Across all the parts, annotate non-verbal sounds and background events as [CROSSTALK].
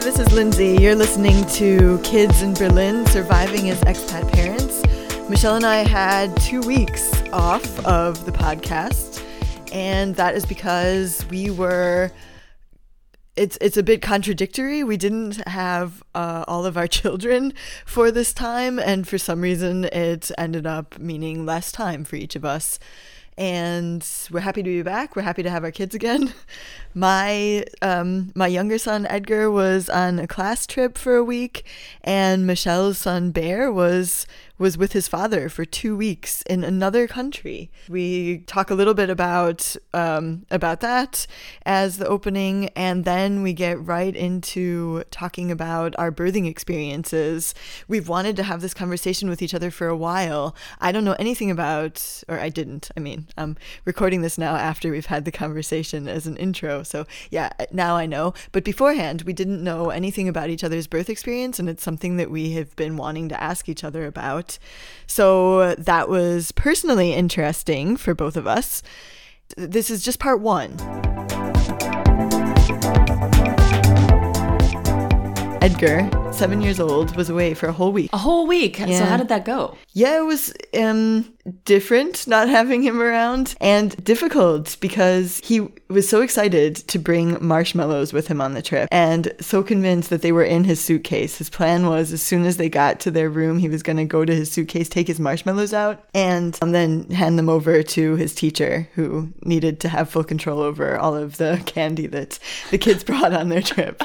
this is Lindsey. You're listening to Kids in Berlin Surviving as Expat Parents. Michelle and I had two weeks off of the podcast, and that is because we were. It's it's a bit contradictory. We didn't have uh, all of our [LAUGHS] children for this time, and for some reason, it ended up meaning less time for each of us and we're happy to be back. We're happy to have our kids again. [LAUGHS] My um, my younger son Edgar was on a class trip for a week, and Michelle's son Bear was was with his father for two weeks in another country. We talk a little bit about um, about that as the opening, and then we get right into talking about our birthing experiences. We've wanted to have this conversation with each other for a while. I don't know anything about, or I didn't. I mean, I'm recording this now after we've had the conversation as an intro, so yeah, now I know. But beforehand, we didn't know anything about each other's birth experience, and it's something that we have been wanting to ask each other about. So that was personally interesting for both of us. This is just part one. Edgar, seven years old, was away for a whole week. A whole week. So how did that go? Yeah, it was um different not [LAUGHS] having him around and difficult because he was so excited to bring marshmallows with him on the trip and so convinced that they were in his suitcase. His plan was as soon as they got to their room, he was going to go to his suitcase, take his marshmallows out, and um, then hand them over to his teacher who needed to have full control over all of the candy that the kids [LAUGHS] brought on their trip.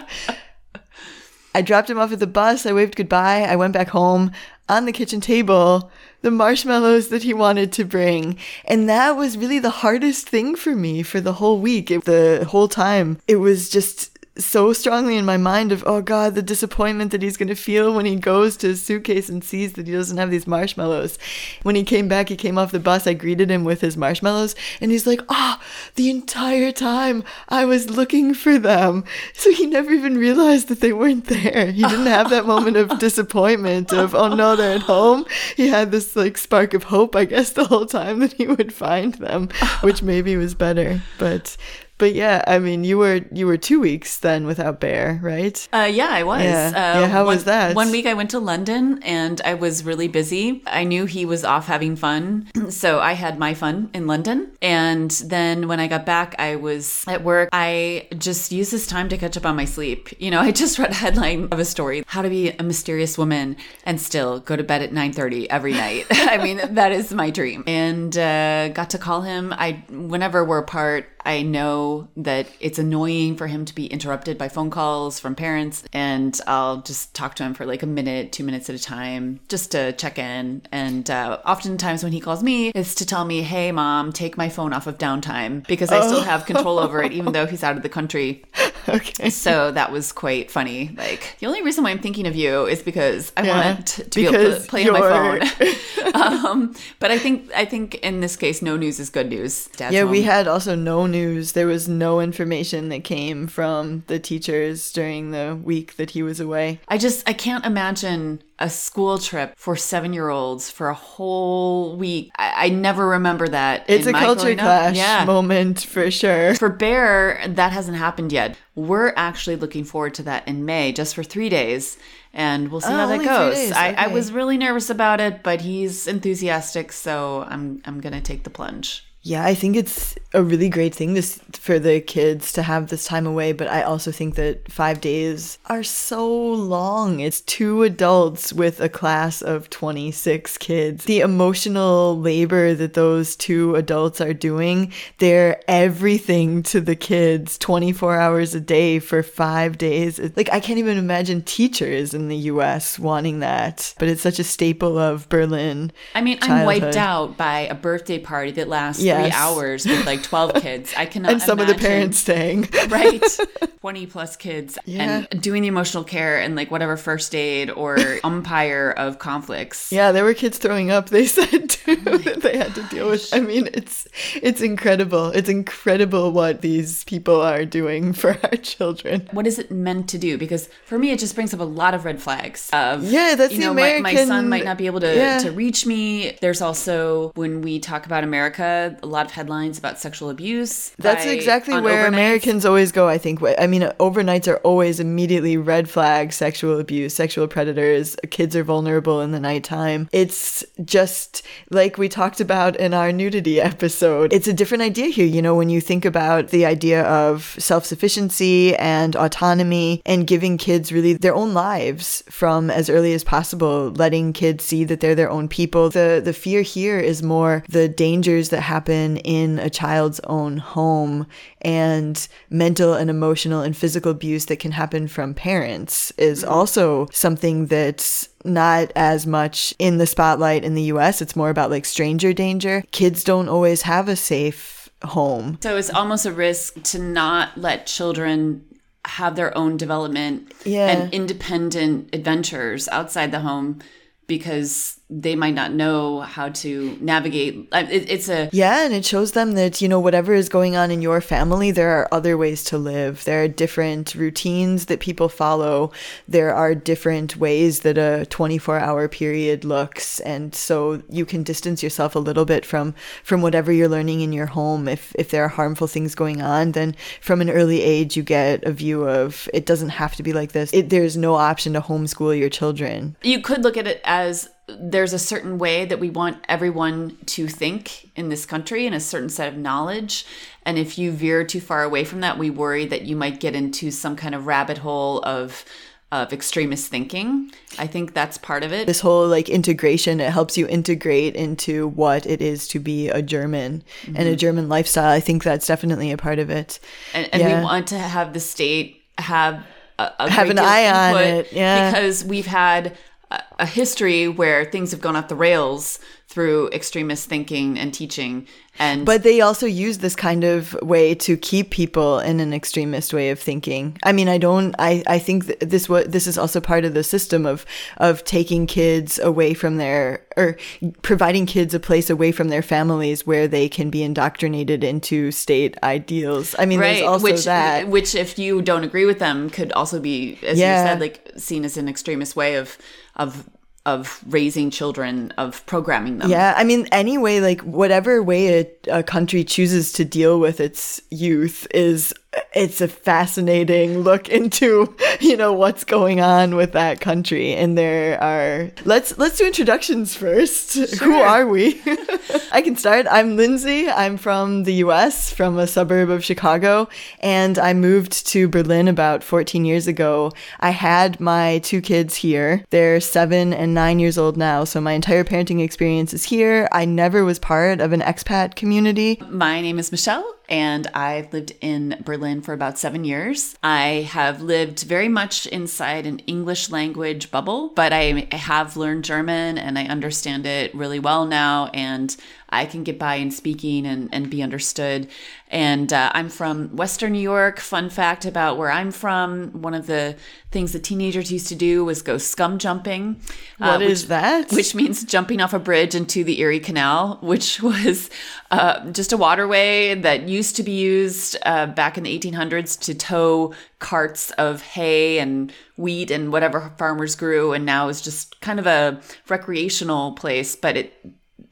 I dropped him off at the bus. I waved goodbye. I went back home on the kitchen table, the marshmallows that he wanted to bring. And that was really the hardest thing for me for the whole week. It, the whole time, it was just so strongly in my mind of, oh God, the disappointment that he's going to feel when he goes to his suitcase and sees that he doesn't have these marshmallows. When he came back, he came off the bus. I greeted him with his marshmallows and he's like, ah, the entire time I was looking for them. So he never even realized that they weren't there. He didn't have that moment of [LAUGHS] disappointment of, oh no, they're at home. He had this like spark of hope, I guess, the whole time that he would find them, which maybe was better. But but yeah, I mean, you were you were two weeks then without Bear, right? Uh, yeah, I was. Yeah. Uh, Yeah, how one, was that? One week I went to London and I was really busy. I knew he was off having fun. [CLEARS THROAT] So I had my fun in London. And then when I got back, I was at work. I just used this time to catch up on my sleep. You know, [LAUGHS] I just read a headline of a story, how to be a mysterious woman and still go to bed at 9.30 every night. [LAUGHS] I mean, that is my dream. And uh, got to call him. I Whenever we're apart, I know that it's annoying for him to be interrupted by phone calls from parents, and I'll just talk to him for like a minute, two minutes at a time, just to check in. And uh, oftentimes, when he calls me, it's to tell me, "Hey, mom, take my phone off of downtime," because I still have control over it, even though he's out of the country. [LAUGHS] Okay. So that was quite funny. Like the only reason why I'm thinking of you is because I Yeah, want to be able to play on my phone. [LAUGHS] [LAUGHS] um, but I think I think in this case, no news is good news. Dad's Yeah, we had also no news. There was no information that came from the teachers during the week that he was away. I just I can't imagine a school trip for seven year olds for a whole week. I, I never remember that. It's a culture growing clash Yeah. moment for sure. For Bear, that hasn't happened yet. We're actually looking forward to that in May, just for three days, and we'll see Oh, how that goes. days, I, I was really nervous about it, but he's enthusiastic, so I'm I'm gonna take the plunge. Yeah, I think it's a really great thing this for the kids to have this time away, but I also think that 5 days are so long. It's two adults with a class of 26 kids. The emotional labor that those two adults are doing, they're everything to the kids 24 hours a day for 5 days. It's Like I can't even imagine teachers in the US wanting that, but it's such a staple of Berlin. I mean, I'm wiped out by a birthday party that lasts Yes. three hours with like 12 [LAUGHS] kids. I cannot And some of the parents staying. [LAUGHS] right [LAUGHS] 20 plus kids Yeah. and doing the emotional care and like whatever first aid or umpire of conflicts Yeah, there were kids throwing up. They said too oh that they had to deal with. I mean, it's it's incredible. It's incredible what these people are doing for our children. what is it meant to do because for me it just brings up a lot of red flags of Yeah, that's you the know my, my son might not be able to, Yeah. to reach me there's also when we talk about america a lot of headlines about sexual abuse. That's by- exactly where overnights. Americans always go, I think. I mean, overnights are always immediately red flag sexual abuse, sexual predators. Kids are vulnerable in the nighttime. It's just like we talked about in our nudity [LAUGHS] episode. It's a different idea here, you know, when you think about the idea of self sufficiency and autonomy and giving kids really their own lives from as early as possible, letting kids see that they're their own people. The the fear here is more the dangers that happen in a child's own home and mental and emotional and physical abuse that can happen from parents is mm-hmm. also something that's not as much in the spotlight in the US. It's more about like stranger danger. Kids don't always have a safe home. So it's almost a risk to not let children have their own development Yeah. and independent adventures outside the home because they might not know how to navigate. It, it's a Yeah, and it shows them that, you know, whatever is going on in your family, there are other ways to live. There are different routines that people follow. There are different ways that a 24-hour period looks, and so you can distance yourself a little bit from from whatever you're learning in your home. If if there are harmful things going on, then from an early age you get a view of it doesn't have to be like this. It, there's no option to homeschool your children. you could look at it as there's a certain way that we want everyone to think in this country and a certain set of knowledge. And if you veer too far away from that, we worry that you might get into some kind of rabbit hole of of extremist thinking. I think that's part of it. this whole like integration it helps you integrate into what it is to be a german and Mm-hmm. a german lifestyle i think that's definitely a part of it and, and Yeah. we want to have the state have a, a Have an eye on input it, yeah. because we've had a, history where things have gone off the rails through extremist thinking and teaching and but they also use this kind of way to keep people in an extremist way of thinking. I mean i don't i i think th- this what this is also part of the system of of taking kids away from their or providing kids a place away from their families where they can be indoctrinated into state ideals. I mean there's also which that. which if you don't agree with them could also be as Yeah. you said like seen as an extremist way of of of raising children of programming them. Yeah, I mean, anyway, like whatever way a, a country chooses to deal with its youth is it's a fascinating look into you know what's going on with that country. And there are let's let's do introductions first. [LAUGHS] Who are we? [LAUGHS] I can start. I'm lindsey. I'm from the us from a suburb of chicago. And i moved to berlin about 14 years ago. I had my two kids here. They're seven and nine years old now. So my entire parenting experience is here. I never was part of an expat community. My name is Michelle, and I've lived in Berlin for about seven years. I have lived very much inside an English language bubble, but I have learned German and I understand it really well now, and I can get by in speaking and, and be understood. And uh, I'm from Western New York. Fun fact about where I'm from one of the things that teenagers used to do was go scum jumping. What uh, is which- that? Which means jumping off a bridge into the Erie Canal, which [LAUGHS] was uh, just a waterway that used to be used uh, back in the 1800s to tow carts of hay and wheat and whatever farmers grew, and now is just kind of a recreational place. But it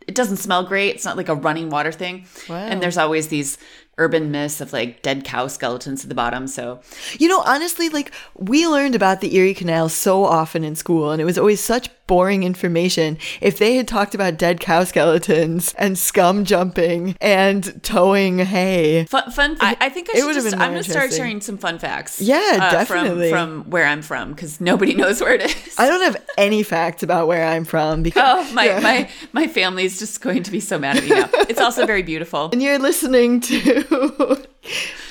it doesn't smell great. It's not like a running water thing. Wow. And there's always these urban myths of like dead cow skeletons at the bottom. So You know, honestly, like we learned about the Erie Canal so often in school, and it was always such boring information. If they had talked about dead cow skeletons and scum jumping and towing hay, Fun, fun I, I think I should just, been I'm going to start sharing some fun facts. uh, Yeah, definitely. From, from where I'm from, because nobody [LAUGHS] knows where it is. I don't have any facts about where I'm from because Oh, my, my, my family is just going to be so mad at me now. It's also very beautiful. [LAUGHS] and you're listening to [LAUGHS]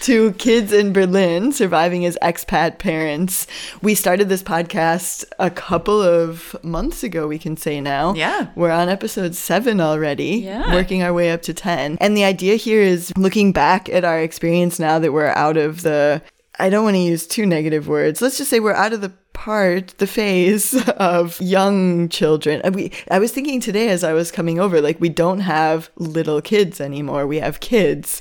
to kids in Berlin surviving as expat parents. We started this podcast a couple of months ago, we can say now. Yeah. We're on episode 7 already, Yeah. working our way up to 10. And the idea here is looking back at our experience now that we're out of the I don't want to use two negative words. Let's just say we're out of the part, the phase [LAUGHS] of young children. We I was thinking today as I was coming over like we don't have little kids anymore. We have kids.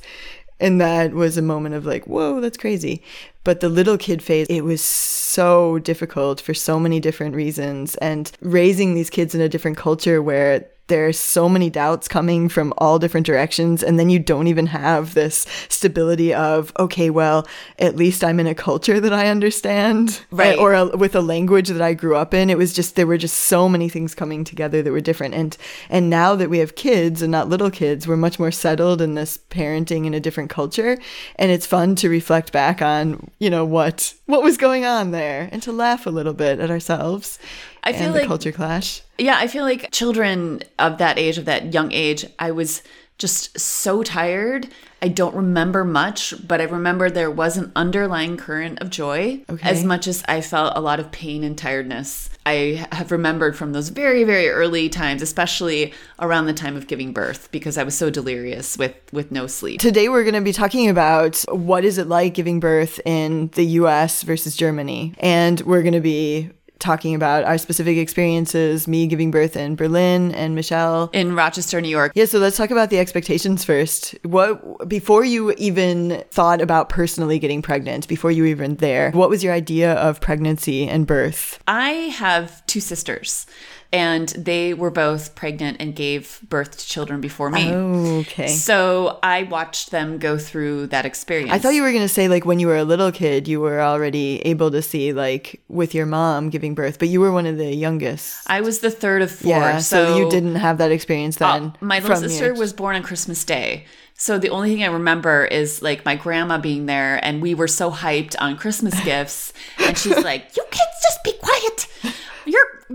And that was a moment of like, whoa, that's crazy. But the little kid phase, it was so difficult for so many different reasons. And raising these kids in a different culture where there's so many doubts coming from all different directions and then you don't even have this stability of okay well at least i'm in a culture that i understand eh, Right. or a, with a language that i grew up in. It was just there were just so many things coming together that were different. And and now that we have kids and not little kids we're much more settled in this parenting in a different culture. And it's fun to reflect back on you know what what was going on there and to laugh a little bit at ourselves I feel like- culture clash Yeah, I feel like children of that age, of that young age, I was just so tired. I don't remember much, but I remember there was an underlying current of joy Okay. as much as I felt a lot of pain and tiredness. I have remembered from those very, very early times, especially around the time of giving birth, because I was so delirious with, with no sleep. Today we're going to be talking about what is it like giving birth in the US versus Germany. And we're going to be talking about our specific experiences, me giving birth in Berlin and Michelle. In Rochester, New York, Yeah, so let's talk about the expectations first. What before you even thought about personally getting pregnant, before you were even there, what was your idea of pregnancy and birth? I have two sisters, and they were both pregnant and gave birth to children before me. Okay. So I watched them go through that experience. I thought you were going to say like when you were a little kid, you were already able to see like with your mom giving birth, but you were one of the youngest. I was the third of four. Yeah, so, so, you didn't have that experience uh, then. my little sister your- was born on Christmas Day. So the only thing I remember is like my grandma being there and we were so hyped on Christmas gifts and she's [LAUGHS] like, "You kids just be quiet.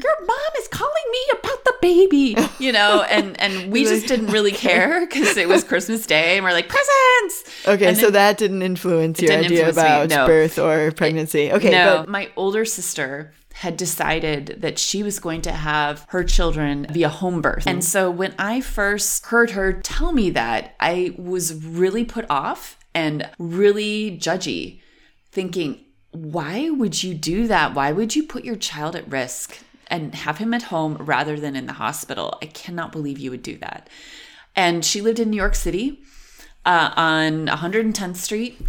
Your mom is calling me about the baby." You know, [LAUGHS] and and we just didn't really care cuz it was Christmas Day and we're like, "Presents." Okay, And so then- that didn't influence your didn't idea influence about no. birth or pregnancy. Okay, no, but my older sister had decided that she was going to have her children via home birth. And mm-hmm. so when I first heard her tell me that, I was really put off and really judgy, thinking, why would you do that? Why would you put your child at risk and have him at home rather than in the hospital? I cannot believe you would do that. And she lived in New York City uh, on 110th Street,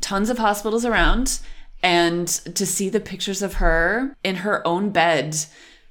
tons of hospitals around. And to see the pictures of her in her own bed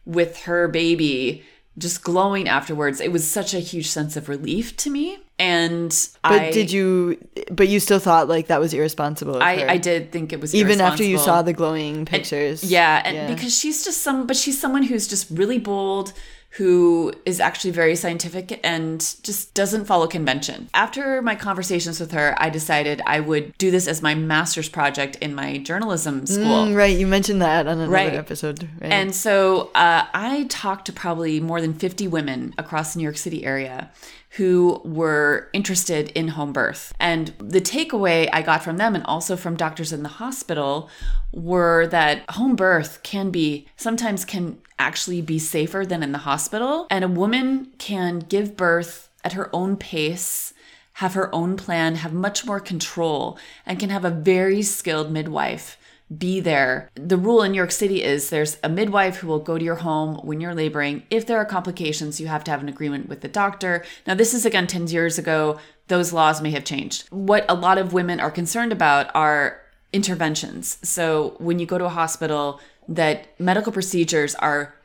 with her baby just glowing afterwards, it was such a huge sense of relief to me. And but I, did you? But you still thought like that was irresponsible. I. I did think it was even after you saw the glowing pictures. Yeah, and because she's just some, but she's someone who's just really bold, who is actually very scientific and just doesn't follow convention. After my conversations with her, I decided I would do this as my master's project in my journalism school. Mm, right, you mentioned that on another Right. episode. Right? And so uh, I talked to probably more than 50 women across the New York City area who were interested in home birth. And the takeaway I got from them and also from doctors in the hospital were that home birth can be sometimes can actually be safer than in the hospital and a woman can give birth at her own pace have her own plan, have much more control, and can have a very skilled midwife be there. The rule in New York City is there's a midwife who will go to your home when you're laboring. If there are complications, you have to have an agreement with the doctor. Now, this is again 10 years ago. Those laws may have changed. What a lot of women are concerned about are interventions. So, when you go to a hospital, that medical procedures are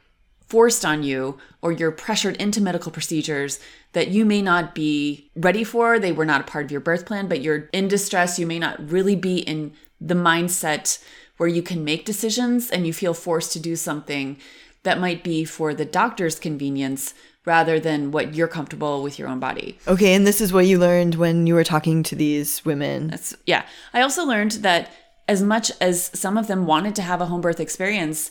forced on you or you're pressured into medical procedures that you may not be ready for. They were not a part of your birth plan, but you're in distress. You may not really be in the mindset where you can make decisions and you feel forced to do something that might be for the doctor's convenience rather than what you're comfortable with your own body. okay, and this is what you learned when you were talking to these women. That's yeah. I also learned that as much as some of them wanted to have a home birth experience,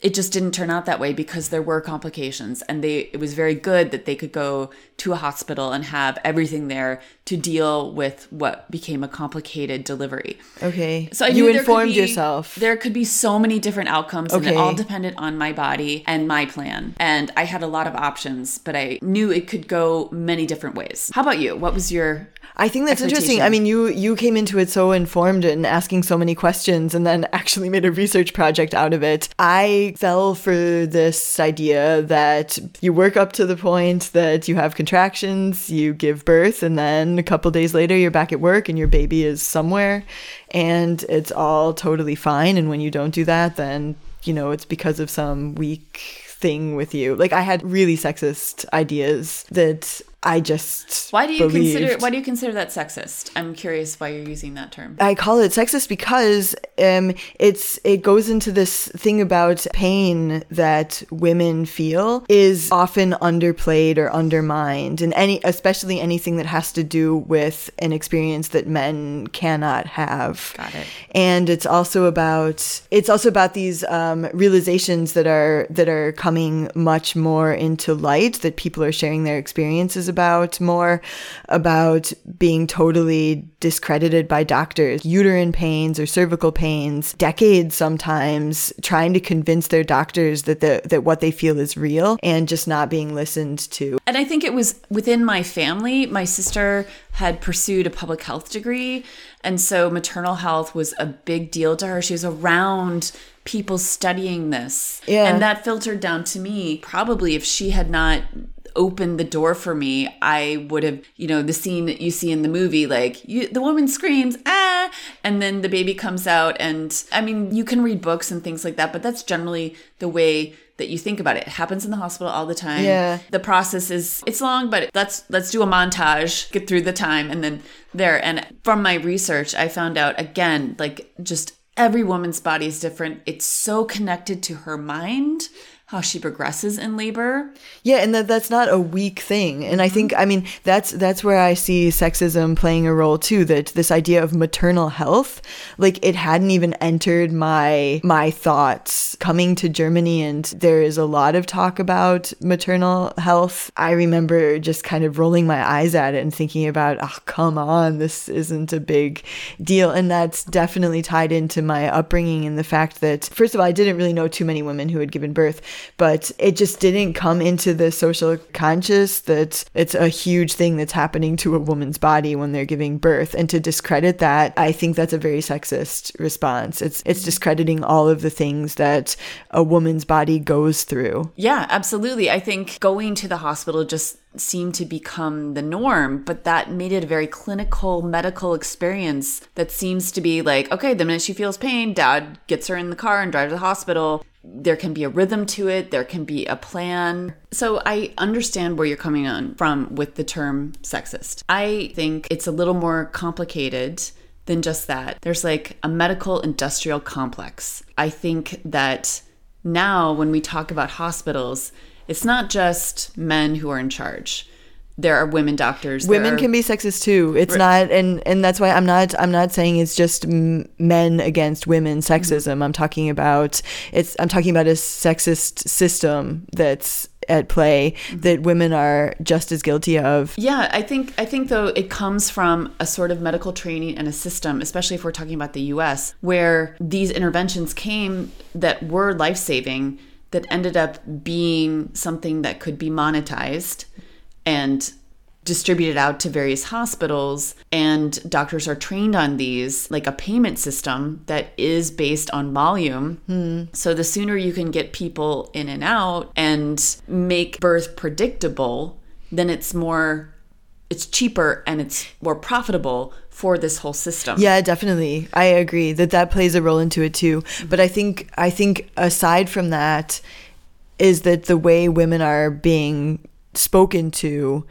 it just didn't turn out that way because there were complications and they it was very good that they could go to a hospital and have everything there to deal with what became a complicated delivery. Okay, So I you there informed be- yourself. There could be so many different outcomes, and it all depended on my body and my plan. And I had a lot of options, but I knew it could go many different ways. How about you? What was your I think that's interesting. I mean, you you came into it so informed and asking so many questions, and then [LAUGHS] actually made a research project out of it. I fell for this idea that you work up to the point that you have contractions, you give birth, and then a couple days later you're back at work and your baby is somewhere, and it's all totally fine. And when you don't do that, then you know it's because of some weak thing with you. Like I had really sexist ideas that I just Why do you believed. consider why do you consider that sexist? I'm curious why you're using that term. I call it sexist because um, it's it goes into this thing about pain that women feel is often underplayed or undermined, and any especially anything that has to do with an experience that men cannot have. Got it. And it's also about it's also about these um, realizations that are that are coming much more into light that people are sharing their experiences about more about being totally discredited by doctors, uterine pains or cervical pains, decades sometimes trying to convince their doctors that the, that what they feel is real and just not being listened to. And I think it was within my family. My sister had pursued a public health degree. And so maternal health was a big deal to her. She was around people studying this. Yeah. And that filtered down to me. Probably if she had not opened the door for me, I would have, you know, the scene that you see in the movie, like you, the woman screams, ah, and then the baby comes out. And I mean, you can read books and things like that, but that's generally the way that you think about it. It happens in the hospital all the time. Yeah. The process is it's long, but let's let's do a montage, get through the time and then there. And from my research, I found out again, like just every woman's body is different. It's so connected to her mind, how she progresses in labor. Yeah, and that that's not a weak thing. And I mm-hmm. think I mean that's that's where I see sexism playing a role too. That this idea of maternal health, like it hadn't even entered my my thoughts coming to Germany and there is a lot of talk about maternal health. I remember just kind of rolling my eyes at it and thinking about, oh come on, this isn't a big deal. And that's definitely tied into my upbringing and the fact that first of all, I didn't really know too many women who had given birth but it just didn't come into the social conscious that it's a huge thing that's happening to a woman's body when they're giving birth and to discredit that i think that's a very sexist response it's it's discrediting all of the things that a woman's body goes through Yeah, absolutely. I think going to the hospital just seemed to become the norm, but that made it a very clinical medical experience that seems to be like, okay, the minute she feels pain, dad gets her in the car and drives to the hospital. There can be a rhythm to it, there can be a plan. So I understand where you're coming on from with the term sexist. I think it's a little more complicated than just that. There's like a medical industrial complex. I think that now when we talk about hospitals, it's not just men who are in charge. There are women doctors. women are- can be sexist too. It's not and and that's why i'm not i'm not saying it's just men against women sexism. I'm talking about it's i'm talking about a sexist system that's at play mm-hmm. that women are just as guilty of. Yeah, I think I think though it comes from a sort of medical training and a system, especially if we're talking about the US, where these interventions came that were life-saving that ended up being something that could be monetized and distributed out to various hospitals and doctors are trained on these like a payment system that is based on volume hmm. so the sooner you can get people in and out and make birth predictable then it's more it's cheaper and it's more profitable for this whole system Yeah, definitely. I agree that that plays a role into it too. But I think I think aside from that is that the way women are being spoken to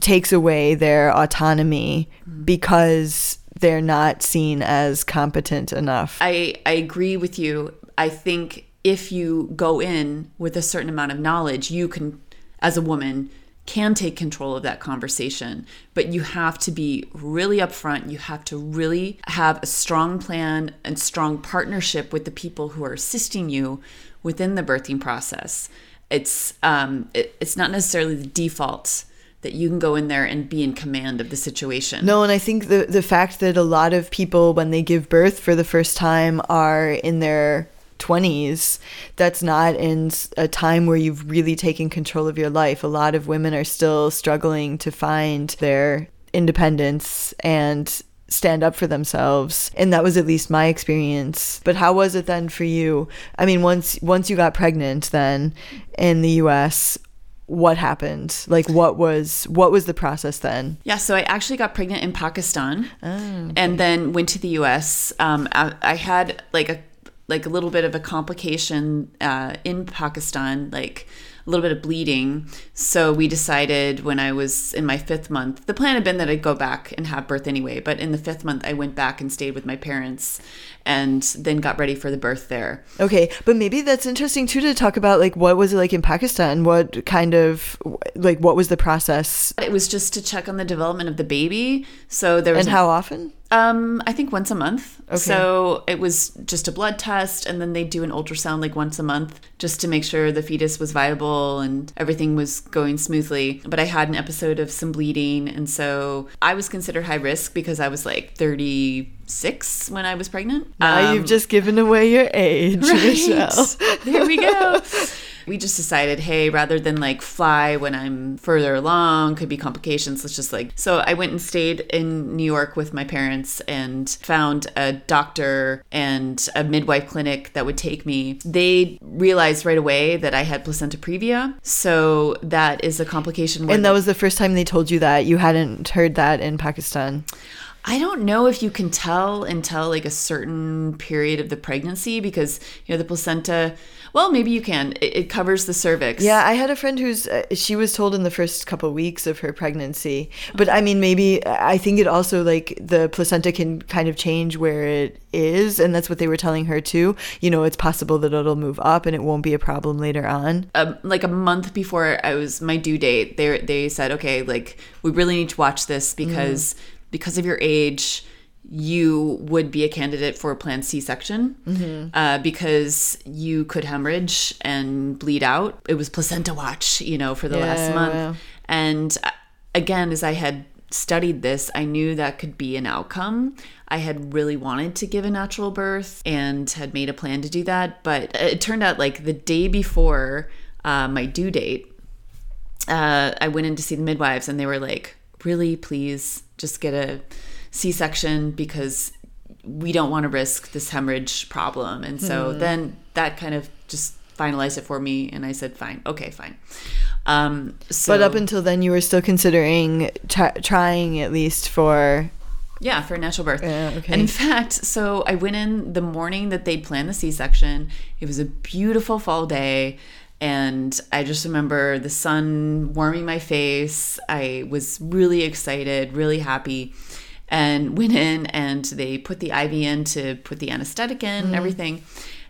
takes away their autonomy mm. because they're not seen as competent enough. I, I agree with you. I think if you go in with a certain amount of knowledge, you can, as a woman, can take control of that conversation. But you have to be really upfront. You have to really have a strong plan and strong partnership with the people who are assisting you within the birthing process. It's um, it, it's not necessarily the default that you can go in there and be in command of the situation. No, and I think the the fact that a lot of people when they give birth for the first time are in their 20s that's not in a time where you've really taken control of your life a lot of women are still struggling to find their independence and stand up for themselves and that was at least my experience. But how was it then for you? I mean once once you got pregnant then in the US what happened? Like what was what was the process then? Yeah, so I actually got pregnant in Pakistan and then went to the US. Um, I, I had like a, like a little bit of a complication uh, in Pakistan, like a little bit of bleeding. So we decided when I was in my fifth month, the plan had been that I'd go back and have birth anyway. But in the fifth month, I went back and stayed with my parents and then got ready for the birth there. Okay, but maybe that's interesting too to talk about like what was it like in Pakistan? What kind of like what was the process? It was just to check on the development of the baby. So there was And how often? Um, I think once a month. Okay. So it was just a blood test, and then they do an ultrasound like once a month just to make sure the fetus was viable and everything was going smoothly. But I had an episode of some bleeding, and so I was considered high risk because I was like 36 when I was pregnant. Now Um, you've just given away your age, [LAUGHS] Michelle. there we go. [LAUGHS] We just decided, hey, rather than like fly when I'm further along, could be complications. Let's just like. So I went and stayed in New York with my parents and found a doctor and a midwife clinic that would take me. They realized right away that I had placenta previa. So that is a complication. And that was the first time they told you that you hadn't heard that in Pakistan. I don't know if you can tell until like a certain period of the pregnancy because you know the placenta. Well, maybe you can. It, it covers the cervix. Yeah, I had a friend who's uh, she was told in the first couple weeks of her pregnancy. But I mean maybe I think it also like the placenta can kind of change where it is and that's what they were telling her too. You know, it's possible that it'll move up and it won't be a problem later on. um, like a month before I was my due date, they they said, okay, like we really need to watch this because because of your age, you would be a candidate for a planned C-section uh, because you could hemorrhage and bleed out. It was placenta watch, you know, for the last month, wow. and uh, again, as I had studied this, I knew that could be an outcome. I had really wanted to give a natural birth and had made a plan to do that, but it turned out like the day before uh, my due date, uh, I went in to see the midwives, and they were like, "Really, please, just get a C-section because we don't want to risk this hemorrhage problem." And so then that kind of just finalized it for me, and I said, "Fine, okay, fine." Um, so, But up until then you were still considering try trying at least for Yeah, for a natural birth. Yeah, okay. And in fact, so I went in the morning that they'd planned the C section. It was a beautiful fall day. And I just remember the sun warming my face. I was really excited, really happy. And went in and they put the IV in to put the anesthetic in and everything.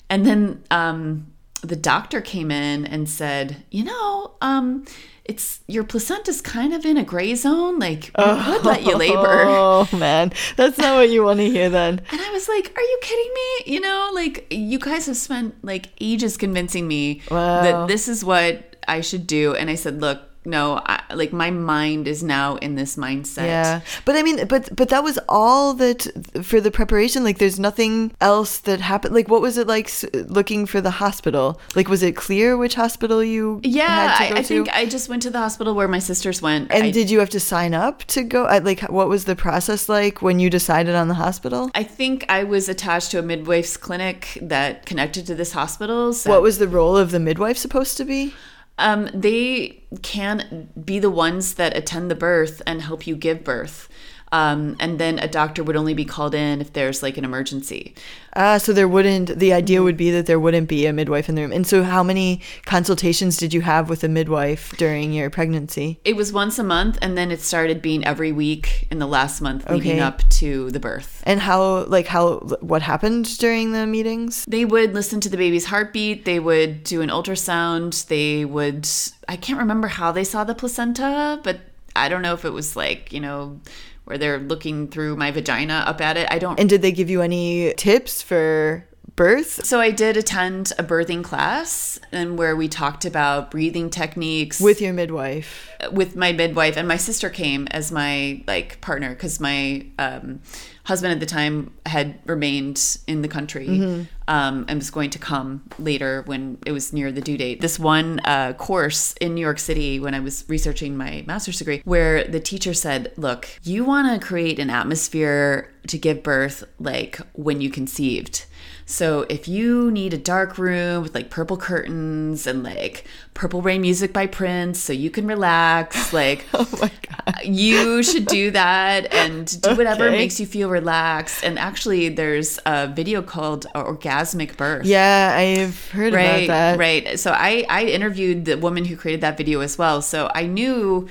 And then um, the doctor came in and said, you know, um, it's your placenta's kind of in a gray zone. Like, we would let you labor. [LAUGHS] Oh man, that's not what you want to hear then. [LAUGHS] And I was like, "Are you kidding me? You know, like you guys have spent like ages convincing me Wow. that this is what I should do." And I said, "Look, no, I, like my mind is now in this mindset." Yeah, but I mean, but but that was all that for the preparation. Like, there's nothing else that happened. Like, what was it like looking for the hospital? Like, was it clear which hospital you Yeah, had to I, I to? think I just went to the hospital where my sisters went. and I, did you have to sign up to go? uh, Like, what was the process like when you decided on the hospital? I think I was attached to a midwife's clinic that connected to this hospital. So What was the role of the midwife supposed to be? Um, they can be the ones that attend the birth and help you give birth. Um, and then a doctor would only be called in if there's like an emergency. Ah, so there wouldn't. The idea would be that there wouldn't be a midwife in the room. And so, how many consultations did you have with a midwife during your pregnancy? It was once a month, and then it started being every week in the last month leading up to the birth. And how, like, how, what happened during the meetings? They would listen to the baby's heartbeat. They would do an ultrasound. They would, I can't remember how they saw the placenta, but I don't know if it was like, you know, where they're looking through my vagina up at it. I don't And did they give you any tips for birth? So I did attend a birthing class and where we talked about breathing techniques With your midwife. with my midwife and my sister came as my like partner because my um, husband at the time had remained in the country um, and was going to come later when it was near the due date. This one uh, course in New York City when I was researching my master's degree, where the teacher said, "Look, you want to create an atmosphere to give birth like when you conceived." So if you need a dark room with like purple curtains and like purple rain music by Prince so you can relax, [LAUGHS] like Oh my God. you should do that and do [LAUGHS] whatever Okay. makes you feel relaxed. And actually, there's a video called uh, Orgasmic Birth. Yeah, I've heard right, about that. Right. So I, I interviewed the woman who created that video as well. So I knew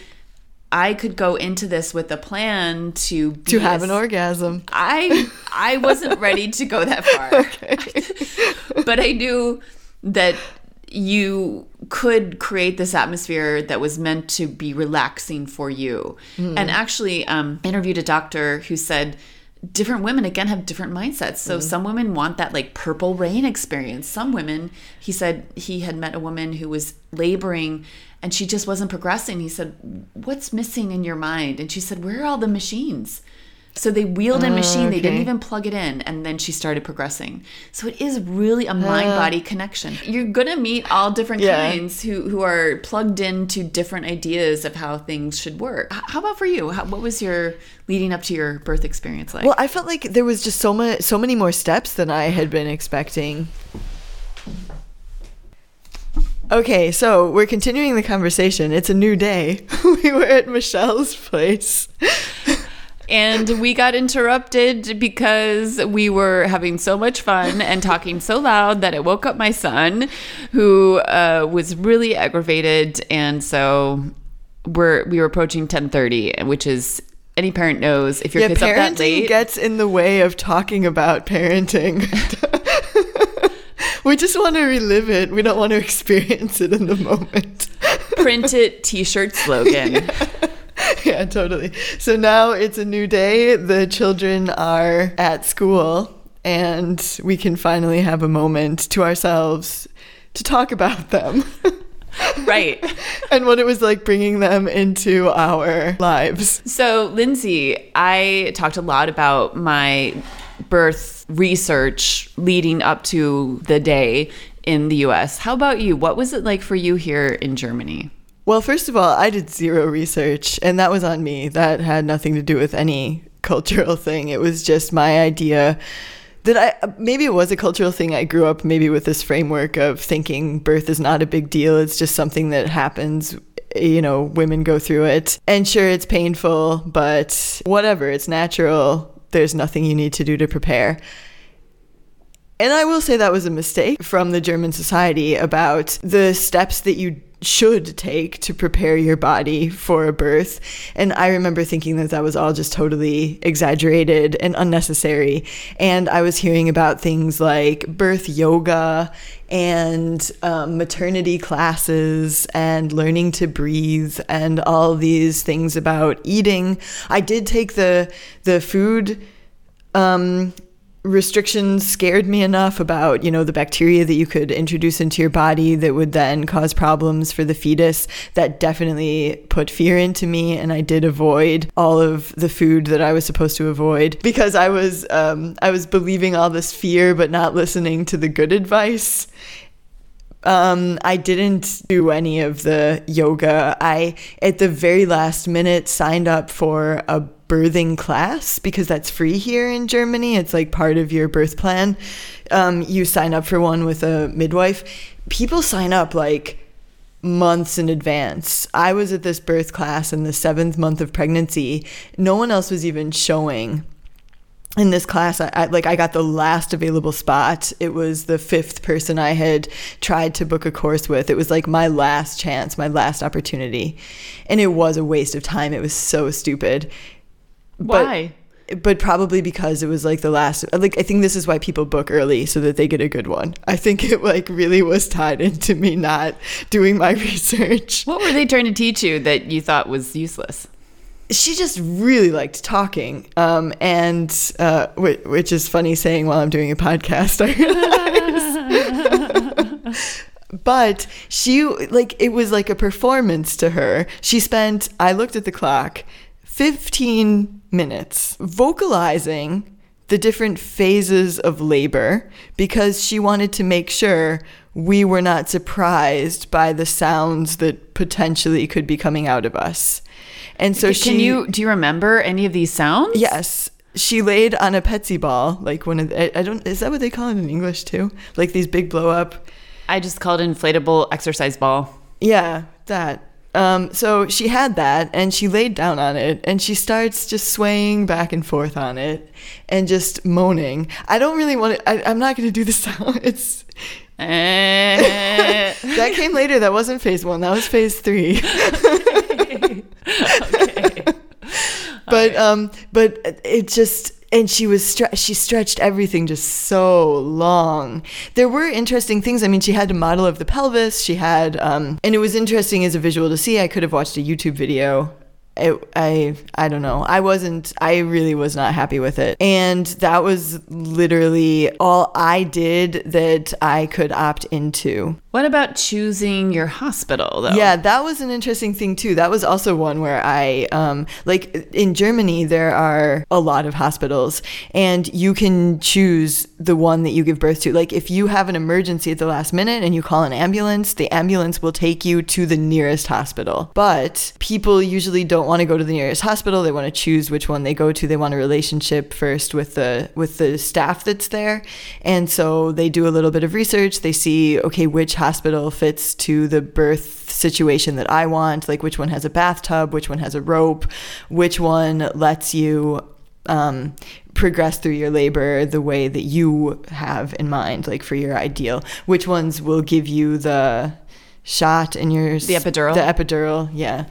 I could go into this with a plan to be To have a- an orgasm. I I wasn't [LAUGHS] ready to go that far. [LAUGHS] but I knew that you could create this atmosphere that was meant to be relaxing for you. And actually um interviewed a doctor who said different women again have different mindsets. So mm-hmm. some women want that like purple rain experience. Some women, he said he had met a woman who was laboring and she just wasn't progressing. He said, "What's missing in your mind?" And she said, "Where are all the machines?" So they wheeled in oh, machine. They didn't even plug it in, and then she started progressing. So it is really a mind body [SIGHS] connection. You're gonna meet all different Yeah. kinds who who are plugged into different ideas of how things should work. How about for you? How, what was your leading up to your birth experience like? Well, I felt like there was just so much, so many more steps than I had been expecting. Okay, so we're continuing the conversation. It's a new day. [LAUGHS] we were at Michelle's place. And we got interrupted because we were having so much fun and talking so loud that it woke up my son, who uh, was really aggravated, and so we're we were approaching ten thirty, which is any parent knows if your yeah, kid's up that late. gets in the way of talking about parenting. [LAUGHS] we just want to relive it. We don't want to experience it in the moment. print it T-shirt [LAUGHS] slogan. yeah, [LAUGHS] totally. So now it's a new day. The children are at school, and we can finally have a moment to ourselves to talk about them [LAUGHS] right. and what it was like bringing them into our lives. So, Lindsey, I talked a lot about my birth research leading up to the day in the US. How about you? What was it like for you here in Germany? Well, first of all, I did zero research, and that was on me. That had nothing to do with any cultural [LAUGHS] thing. It was just my idea that I maybe it was a cultural thing. I grew up maybe with this framework of thinking birth is not a big deal. It's just something that happens. You know, women go through it. And sure, it's painful, but whatever, it's natural. There's nothing you need to do to prepare. And I will say that was a mistake from the German society about the steps that you should take to prepare your body for a birth. And I remember thinking that that was all just totally exaggerated and unnecessary. And I was hearing about things like birth yoga and um, maternity classes and learning to breathe and all these things about eating. I did take the the food um, restrictions scared me enough about you know the bacteria that you could introduce into your body that would then cause problems for the fetus that definitely put fear into me and i did avoid all of the food that i was supposed to avoid because i was um, i was believing all this fear but not listening to the good advice um, I didn't do any of the yoga. I, at the very last minute, signed up for a birthing class because that's free here in Germany. It's like part of your birth plan. Um, you sign up for one with a midwife. People sign up like months in advance. I was at this birth class in the seventh month of pregnancy. No one else was even showing in this class I, I like i got the last available spot. It was the fifth person i had tried to book a course with. It was like my last chance my last opportunity. And it was a waste of time. It was so stupid. Why? but, but probably because it was like the last like i think this is why people book early so that they get a good one. I think it like really was tied into me not doing my [LAUGHS] research. What were they trying to teach you that you thought was useless? She just really liked talking um, and uh, which, which is funny saying while i'm doing a podcast [LAUGHS] i [LAUGHS] but she like it was like a performance to her. She spent i looked at the clock 15 minutes vocalizing the different phases of labor because she wanted to make sure we were not surprised by the sounds that potentially could be coming out of us and so she Can you do you remember any of these sounds? Yes. She laid on a Pezzi ball, like one of the, I don't is that what they call it in English too? Like these big blow up. I just called it inflatable exercise ball. Yeah, that. Um, so she had that and she laid down on it and she starts just swaying back and forth on it and just moaning. I don't really want to, I, I'm not going to do the [LAUGHS] sound. It's, Eh. [LAUGHS] that came later. That wasn't phase one. That was phase three. [LAUGHS] okay. [LAUGHS] but um but it just and she was stre- she stretched everything just so long. There were interesting things. I mean she had a model of the pelvis. She had um and it was interesting as a visual to see. I could have watched a youtube video it, I I don't know. I wasn't. I really was not happy with it, and that was literally all I did that I could opt into. What about choosing your hospital though? Yeah, that was an interesting thing too. That was also one where I, um, like in Germany, there are a lot of hospitals, and you can choose the one that you give birth to. Like if you have an emergency at the last minute and you call an ambulance, the ambulance will take you to the nearest hospital. But people usually don't want to go to the nearest hospital. They want to choose which one they go to. They want a relationship first with the with the staff that's there, and so they do a little bit of research. They see okay which hospital fits to the birth situation that I want, like which one has a bathtub, which one has a rope, which one lets you um, progress through your labor the way that you have in mind, like for your ideal, which ones will give you the shot in your The epidural? the epidural, yeah.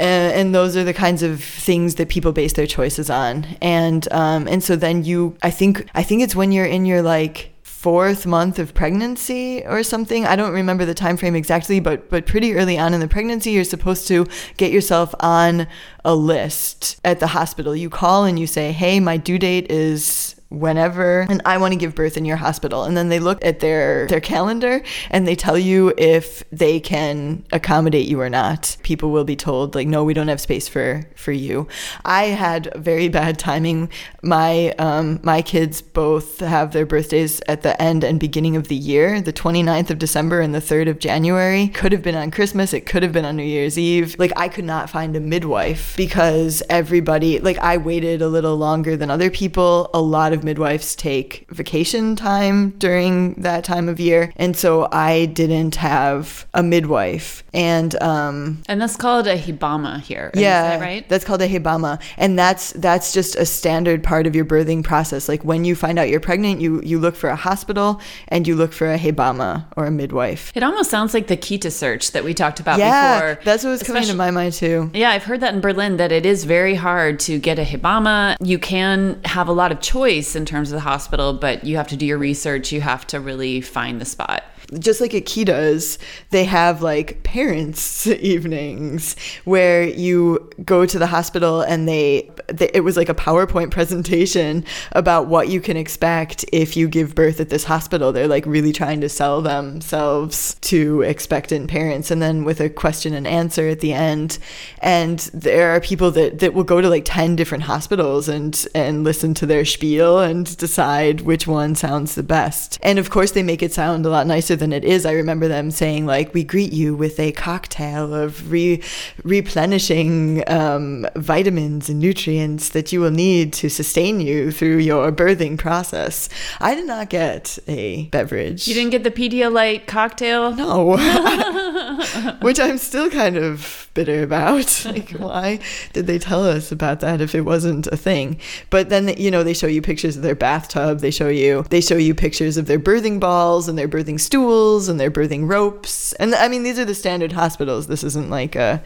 Uh, and those are the kinds of things that people base their choices on, and um, and so then you, I think, I think it's when you're in your like fourth month of pregnancy or something. I don't remember the time frame exactly, but but pretty early on in the pregnancy, you're supposed to get yourself on a list at the hospital. You call and you say, "Hey, my due date is." Whenever and I want to give birth in your hospital. And then they look at their their calendar and they tell you if they can accommodate you or not. People will be told like no we don't have space for for you. I had very bad timing. My um my kids both have their birthdays at the end and beginning of the year. The 29th of December and the 3rd of January could have been on Christmas. It could have been on New Year's Eve. Like I could not find a midwife because everybody like I waited a little longer than other people. A lot of midwives take vacation time during that time of year and so I didn't have a midwife and um And that's called a hibama here. yeah, that right? That's called a Hebamme, and that's that's just a standard part of your birthing process. Like when you find out you're pregnant, you you look for a hospital and you look for a Hebamme or a midwife. It almost sounds like the Kita search that we talked about Yeah, before. that's what was coming to Especially- my mind too. Yeah, I've heard that in Berlin that it is very hard to get a hibama. You can have a lot of choice in terms of the hospital, but you have to do your research. You have to really find the spot. Just like at Kitas, they have like parents' [LAUGHS] evenings where you go to the hospital and they, they, it was like a PowerPoint presentation about what you can expect if you give birth at this hospital. They're like really trying to sell themselves to expectant parents, and then with a question and answer at the end. And there are people that that will go to like ten different hospitals and and listen to their spiel and decide which one sounds the best. And of course, they make it sound a lot nicer than it is. I remember them saying like, "We greet you with a cocktail of re- replenishing um, vitamins and nutrients that you will need to sustain you through your birthing process." I did not get a beverage. You didn't get the Pedialyte cocktail? No. [LAUGHS] Which I'm still kind of bitter about. [LAUGHS] Like, why did they tell us about that if it wasn't a thing? But then, you know, they show you pictures of their bathtub. They show you, they show you pictures of their birthing balls and their birthing stools and they're birthing ropes. And I mean, these are the standard hospitals. This isn't like a,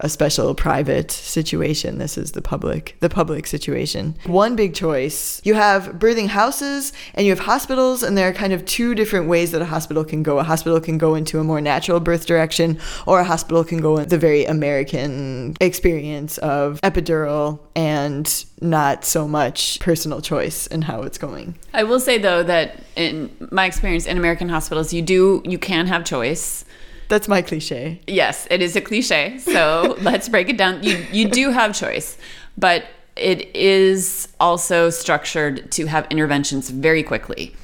a special private situation. This is the public, the public situation. One big choice. You have birthing houses and you have hospitals, and there are kind of two different ways that a hospital can go. A hospital can go into a more natural birth direction, or a hospital can go in the very American experience of epidural and not so much personal choice in how it's going. I will say though that in my experience in American hospitals, you do you can have choice. That's my cliche. Yes, it is a cliche. So [LAUGHS] let's break it down. You you do have choice, but it is also structured to have interventions very quickly.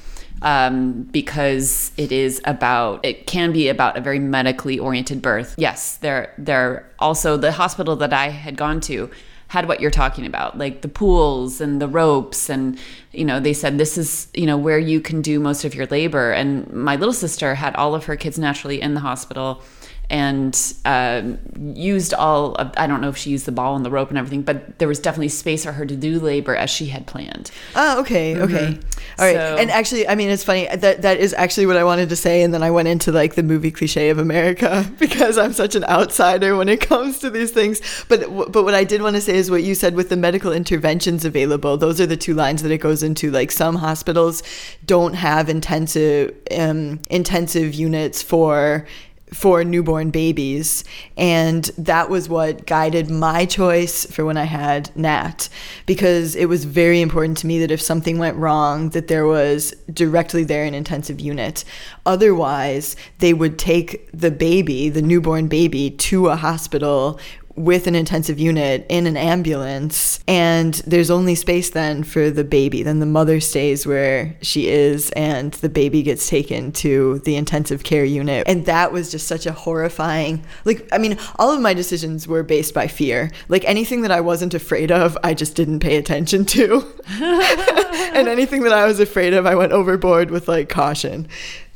Um, because it is about it can be about a very medically oriented birth. Yes, there there also the hospital that I had gone to had what you're talking about, like the pools and the ropes and you know, they said this is, you know, where you can do most of your labor. And my little sister had all of her kids naturally in the hospital and um, used all of, I don't know if she used the ball and the rope and everything, but there was definitely space for her to do labor as she had planned. Oh, okay, okay. All right. So- and actually, I mean, it's funny that that is actually what I wanted to say, and then I went into like the movie cliche of America [LAUGHS] because I'm such an outsider when it comes to these things. But but what I did want to say is what you said with the medical interventions available. Those are the two lines that it goes into. Like some hospitals don't have intensive um, intensive units for for newborn babies. And that was what guided my choice for when I had Nat, because it was very important to me that if something went wrong, that there was directly there an intensive unit. Otherwise, they would take the baby, the newborn baby, to a hospital with an intensive unit in an ambulance and there's only space then for the baby. Then the mother stays where she is and the baby gets taken to the intensive care unit. And that was just such a horrifying like i mean all of my decisions were based by fear. Like anything that i wasn't afraid of i just didn't pay attention to. [LAUGHS] And anything that i was afraid of i went overboard with like caution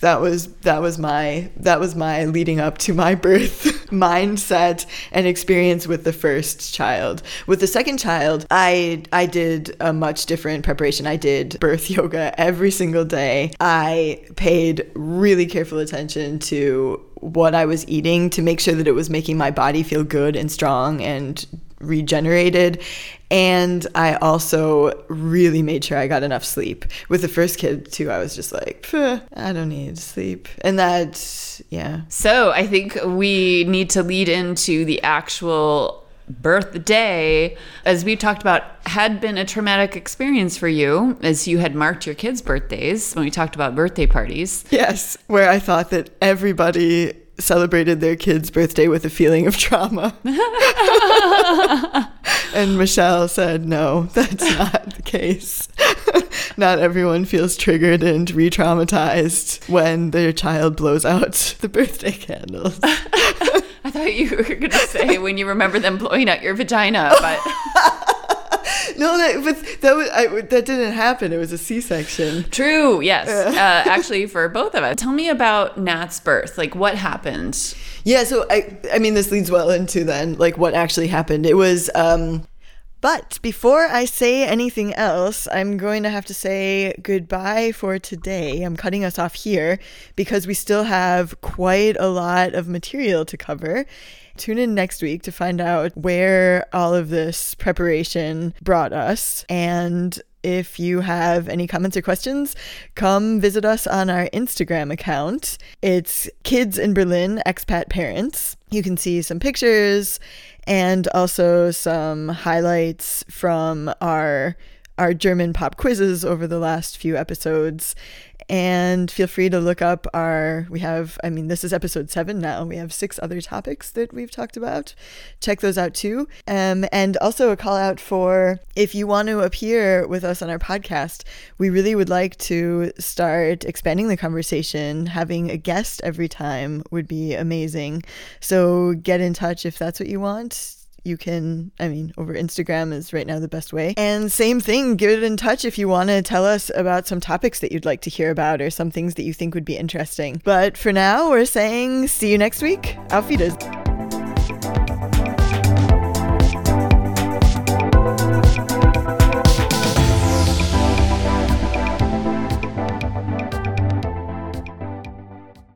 that was that was my that was my leading up to my birth [LAUGHS] mindset and experience with the first child. With the second child, I I did a much different preparation. I did birth [LAUGHS] yoga every single day. I paid really careful attention to what I was eating to make sure that it was making my body feel good and strong and regenerated. And I also really made sure I got enough sleep. With the first kid, too, I was just like, I don't need sleep. And that, yeah. So I think we need to lead into the actual birthday, as we talked about, had been a traumatic experience for you, as you had marked your kids' birthdays when we talked about birthday parties. Yes, where I thought that everybody celebrated their kid's birthday with a feeling of trauma. [LAUGHS] and Michelle said, no, that's not the case. [LAUGHS] not everyone feels triggered and re traumatized when their child blows out the birthday candles. [LAUGHS] I thought you were going to say when you remember them blowing out your vagina, but [LAUGHS] no, that, but that, was, I, that didn't happen. It was a C section. true, yes. Uh, actually, for both of us, tell me about Nat's birth. Like, what happened? Yeah, so I I mean this leads well into then like what actually happened. It was um but before I say anything else, I'm going to have to say goodbye for today. I'm cutting us off here because we still have quite a lot of material to cover. Tune in next week to find out where all of this preparation brought us and if you have any comments or questions, come visit us on our Instagram account. It's Kids in Berlin Expat Parents. You can see some pictures and also some highlights from our our German pop quizzes over the last few episodes. And feel free to look up our, we have, I mean, this is episode seven now. We have six other topics that we've talked about. Check those out too. Um, and also a call out for if you want to appear with us on our podcast, we really would like to start expanding the conversation. Having a guest every time would be amazing. So get in touch if that's what you want you can, I mean, over Instagram is right now the best way. And same thing, get in touch if you want to tell us about some topics that you'd like to hear about or some things that you think would be interesting. But for now, we're saying see you next week. Auf Wiedersehen.